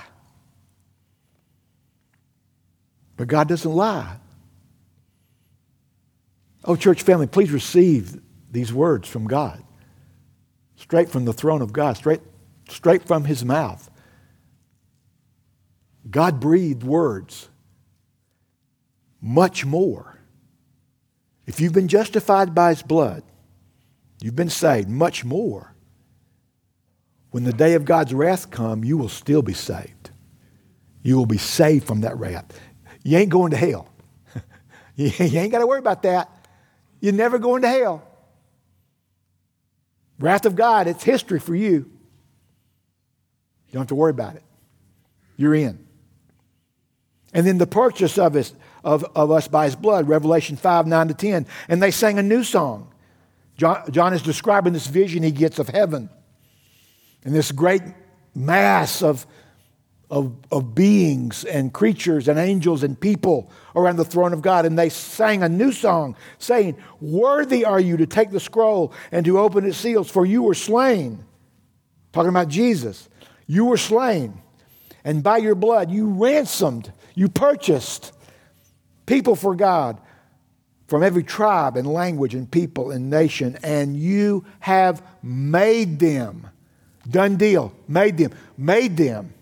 But God doesn't lie. Oh, church family, please receive these words from God, straight from the throne of God, straight, straight from his mouth. God breathed words much more. If you've been justified by his blood, you've been saved much more. When the day of God's wrath come, you will still be saved. You will be saved from that wrath. You ain't going to hell. (laughs) you ain't got to worry about that. You're never going to hell. Wrath of God, it's history for you. You don't have to worry about it. You're in. And then the purchase of us, of, of us by his blood, Revelation 5, 9 to 10. And they sang a new song. John, John is describing this vision he gets of heaven and this great mass of, of, of beings and creatures and angels and people around the throne of God. And they sang a new song saying, Worthy are you to take the scroll and to open its seals, for you were slain. Talking about Jesus. You were slain. And by your blood, you ransomed, you purchased people for God from every tribe and language and people and nation, and you have made them, done deal, made them, made them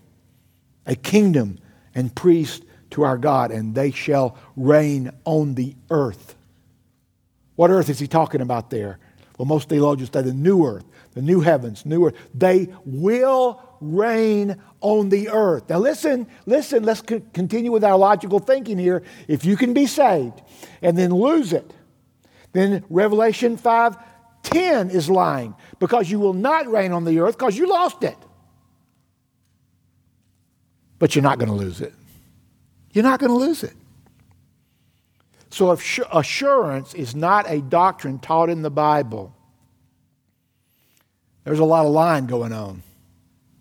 a kingdom and priest to our God, and they shall reign on the earth. What earth is he talking about there? Well, most theologians say the new earth, the new heavens, new earth. They will reign on the earth. Now, listen, listen, let's c- continue with our logical thinking here. If you can be saved and then lose it, then Revelation 5 10 is lying because you will not reign on the earth because you lost it. But you're not going to lose it. You're not going to lose it. So, if assurance is not a doctrine taught in the Bible. There's a lot of lying going on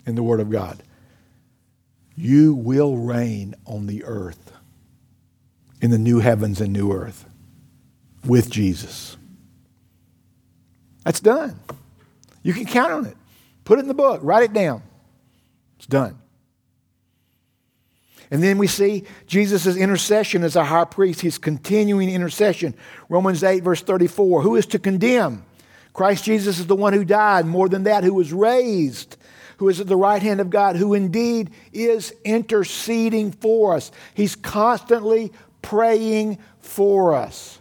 in the Word of God. You will reign on the earth in the new heavens and new earth with Jesus. That's done. You can count on it. Put it in the book, write it down. It's done. And then we see Jesus' intercession as a high priest, his continuing intercession. Romans 8, verse 34. Who is to condemn? Christ Jesus is the one who died, more than that, who was raised, who is at the right hand of God, who indeed is interceding for us. He's constantly praying for us.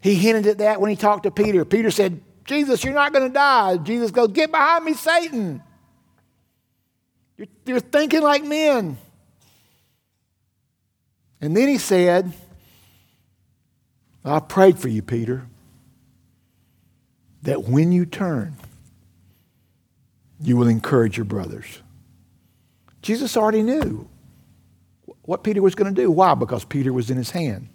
He hinted at that when he talked to Peter. Peter said, Jesus, you're not going to die. Jesus goes, Get behind me, Satan. You're, you're thinking like men. And then he said, I prayed for you, Peter, that when you turn, you will encourage your brothers. Jesus already knew what Peter was going to do. Why? Because Peter was in his hand.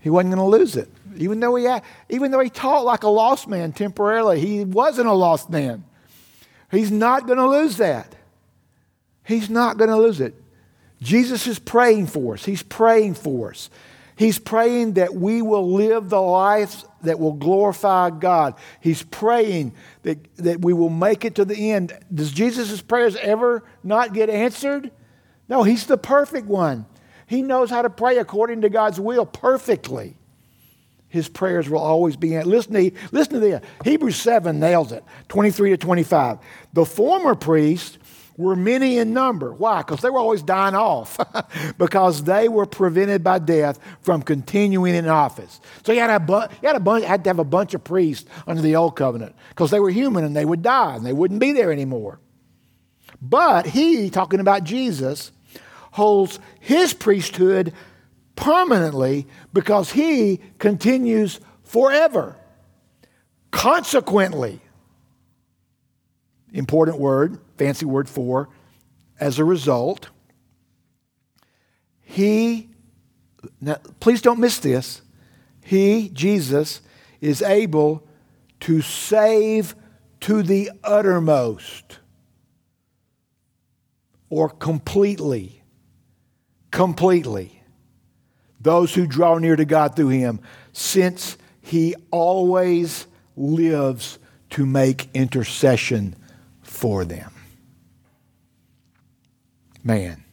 He wasn't going to lose it. Even though, he had, even though he taught like a lost man temporarily, he wasn't a lost man. He's not going to lose that. He's not going to lose it. Jesus is praying for us. He's praying for us. He's praying that we will live the life that will glorify God. He's praying that, that we will make it to the end. Does Jesus' prayers ever not get answered? No, he's the perfect one. He knows how to pray according to God's will perfectly. His prayers will always be answered. Listen to, listen to this. Hebrews 7 nails it 23 to 25. The former priest were many in number. Why? Because they were always dying off, (laughs) because they were prevented by death from continuing in office. So you had, bu- you had, a bunch, had to have a bunch of priests under the old covenant because they were human and they would die and they wouldn't be there anymore. But he, talking about Jesus, holds his priesthood permanently because he continues forever. Consequently, important word, fancy word for, as a result, he, now please don't miss this, he, Jesus, is able to save to the uttermost or completely. Completely. those who draw near to God through him, since he always lives to make intercession for them. Man,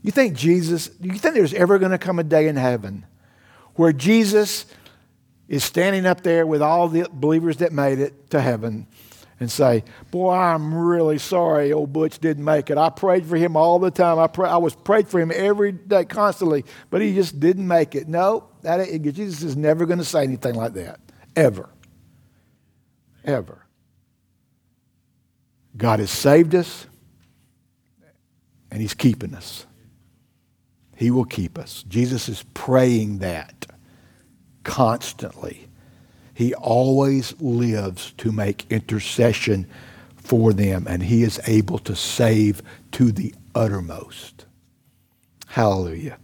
you think Jesus, you think there's ever going to come a day in heaven where Jesus is standing up there with all the believers that made it to heaven and say, Boy, I'm really sorry old Butch didn't make it. I prayed for him all the time. I, pray, I was prayed for him every day, constantly, but he just didn't make it. No, that, Jesus is never going to say anything like that, ever. Ever. God has saved us, and he's keeping us. He will keep us. Jesus is praying that constantly. He always lives to make intercession for them, and He is able to save to the uttermost. Hallelujah.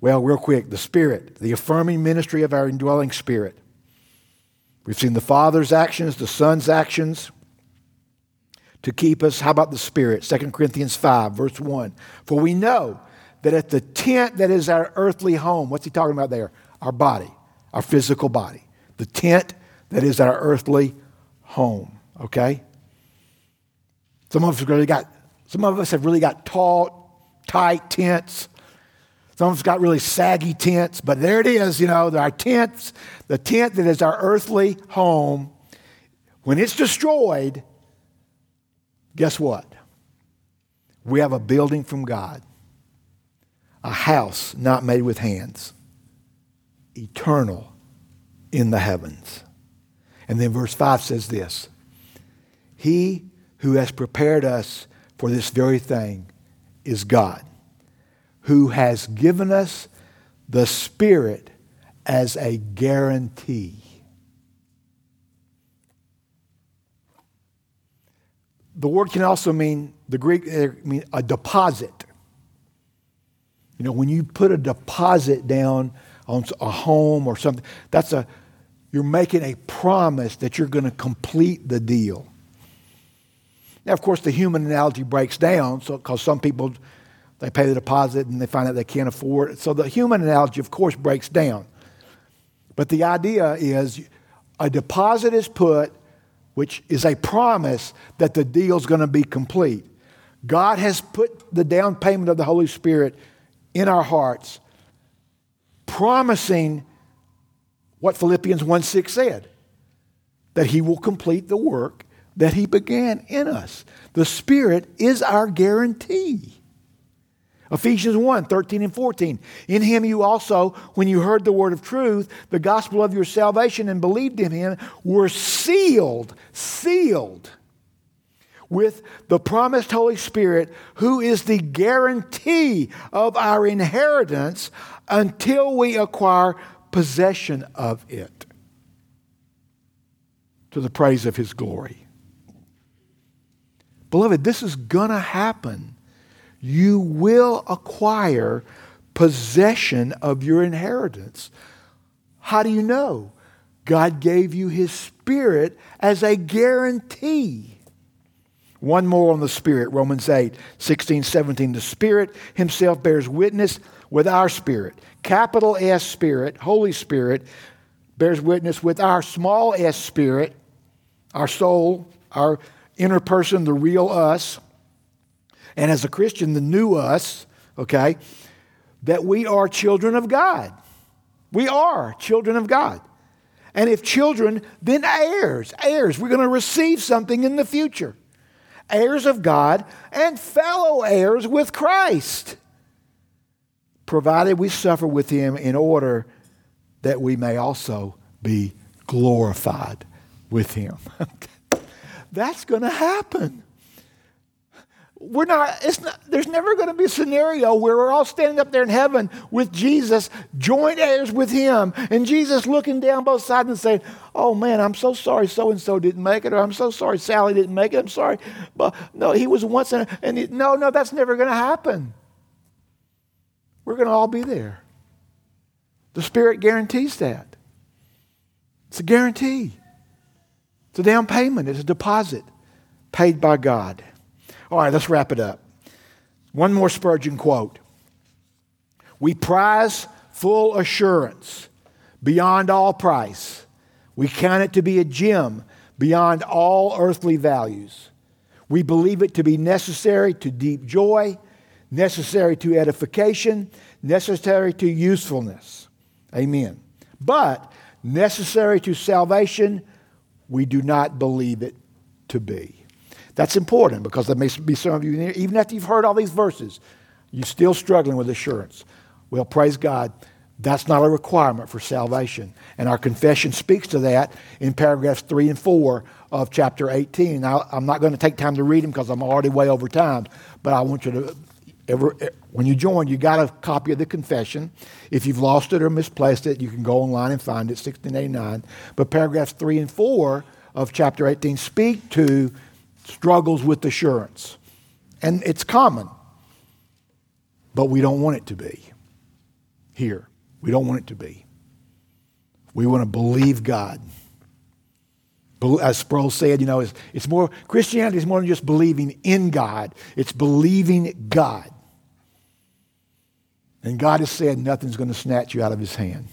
Well, real quick, the Spirit, the affirming ministry of our indwelling Spirit. We've seen the Father's actions, the Son's actions to keep us. How about the Spirit? 2 Corinthians 5, verse 1. For we know that at the tent that is our earthly home, what's he talking about there? Our body, our physical body the tent that is our earthly home. Okay? Some of us really got some of us have really got tall, tight tents. Some of us got really saggy tents, but there it is, you know, our tents, the tent that is our earthly home, when it's destroyed, guess what? We have a building from God, a house not made with hands, eternal in the heavens. And then verse 5 says this He who has prepared us for this very thing is God, who has given us the Spirit as a guarantee. The word can also mean, the Greek, uh, mean a deposit. You know, when you put a deposit down on a home or something, that's a, you're making a promise that you're going to complete the deal. Now, of course, the human analogy breaks down so because some people they pay the deposit and they find out they can't afford it. So the human analogy, of course, breaks down. But the idea is a deposit is put, which is a promise that the deal's going to be complete. God has put the down payment of the Holy Spirit in our hearts, promising what Philippians 1 6 said that he will complete the work that he began in us. The Spirit is our guarantee. Ephesians 1 13 and 14. In him you also, when you heard the word of truth, the gospel of your salvation, and believed in him, were sealed, sealed with the promised Holy Spirit, who is the guarantee of our inheritance until we acquire possession of it to the praise of his glory. Beloved, this is going to happen. You will acquire possession of your inheritance. How do you know? God gave you his spirit as a guarantee. One more on the Spirit, Romans 8, 16, 17. The Spirit Himself bears witness with our spirit. Capital S Spirit, Holy Spirit, bears witness with our small s spirit, our soul, our inner person, the real us. And as a Christian, the new us, okay, that we are children of God. We are children of God. And if children, then heirs. Heirs. We're going to receive something in the future. Heirs of God and fellow heirs with Christ provided we suffer with him in order that we may also be glorified with him. (laughs) That's going to happen. We're not, it's not, there's never going to be a scenario where we're all standing up there in heaven with Jesus, joint heirs with him, and Jesus looking down both sides and saying, Oh man, I'm so sorry so and so didn't make it, or I'm so sorry Sally didn't make it. I'm sorry. But no, he was once in and he, no, no, that's never going to happen. We're going to all be there. The Spirit guarantees that. It's a guarantee. It's a down payment, it's a deposit paid by God. All right, let's wrap it up. One more Spurgeon quote. We prize full assurance beyond all price. We count it to be a gem beyond all earthly values. We believe it to be necessary to deep joy, necessary to edification, necessary to usefulness. Amen. But necessary to salvation, we do not believe it to be. That's important because there may be some of you, in here, even after you've heard all these verses, you're still struggling with assurance. Well, praise God. That's not a requirement for salvation. And our confession speaks to that in paragraphs 3 and 4 of chapter 18. Now, I'm not going to take time to read them because I'm already way over time, but I want you to, ever, when you join, you got a copy of the confession. If you've lost it or misplaced it, you can go online and find it, 1689. But paragraphs 3 and 4 of chapter 18 speak to struggles with assurance. And it's common, but we don't want it to be here. We don't want it to be. We want to believe God. As Sproul said, you know, it's, it's more, Christianity is more than just believing in God, it's believing God. And God has said nothing's going to snatch you out of his hand.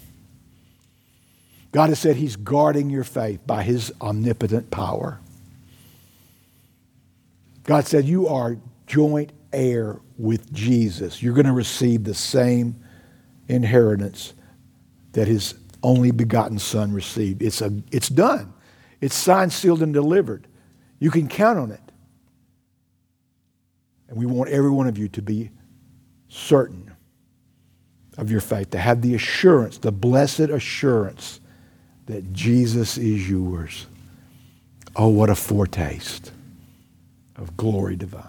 God has said he's guarding your faith by his omnipotent power. God said you are joint heir with Jesus. You're going to receive the same inheritance that his only begotten son received. It's, a, it's done. It's signed, sealed, and delivered. You can count on it. And we want every one of you to be certain of your faith, to have the assurance, the blessed assurance that Jesus is yours. Oh, what a foretaste of glory divine.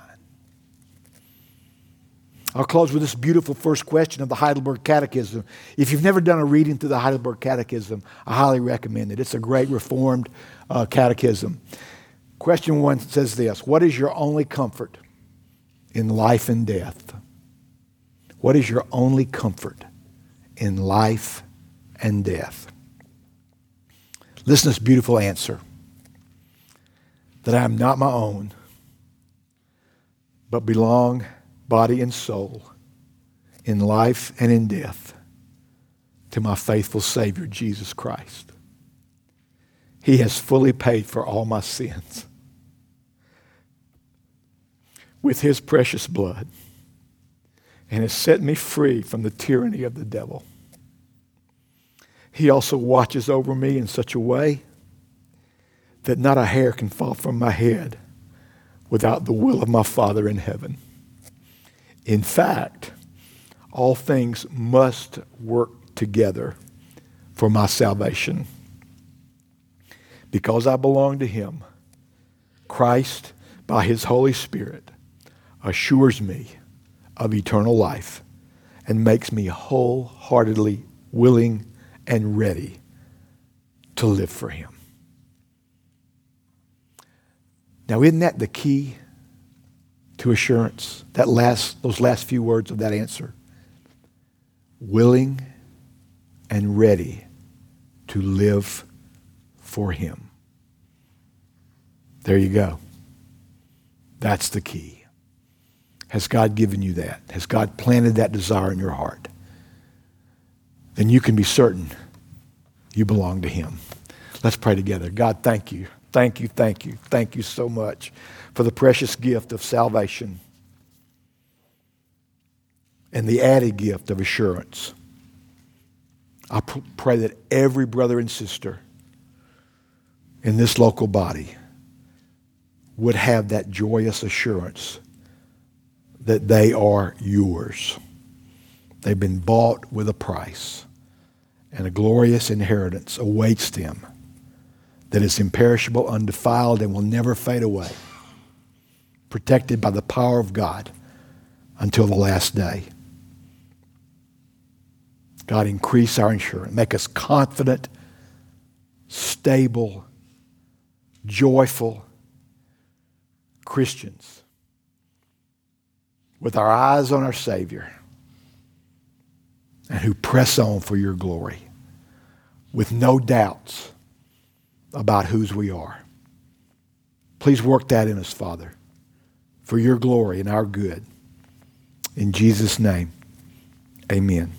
I'll close with this beautiful first question of the Heidelberg Catechism. If you've never done a reading through the Heidelberg Catechism, I highly recommend it. It's a great Reformed uh, catechism. Question one says this What is your only comfort in life and death? What is your only comfort in life and death? Listen to this beautiful answer that I am not my own, but belong body and soul, in life and in death, to my faithful Savior, Jesus Christ. He has fully paid for all my sins with His precious blood and has set me free from the tyranny of the devil. He also watches over me in such a way that not a hair can fall from my head without the will of my Father in heaven. In fact, all things must work together for my salvation. Because I belong to Him, Christ, by His Holy Spirit, assures me of eternal life and makes me wholeheartedly willing and ready to live for Him. Now, isn't that the key to assurance? That last, those last few words of that answer. Willing and ready to live for Him. There you go. That's the key. Has God given you that? Has God planted that desire in your heart? Then you can be certain you belong to Him. Let's pray together. God, thank you. Thank you, thank you, thank you so much for the precious gift of salvation and the added gift of assurance. I pray that every brother and sister in this local body would have that joyous assurance that they are yours. They've been bought with a price, and a glorious inheritance awaits them that is imperishable, undefiled, and will never fade away, protected by the power of God until the last day. God, increase our insurance. Make us confident, stable, joyful Christians with our eyes on our Savior and who press on for your glory with no doubts about whose we are. Please work that in us, Father, for your glory and our good. In Jesus' name, Amen.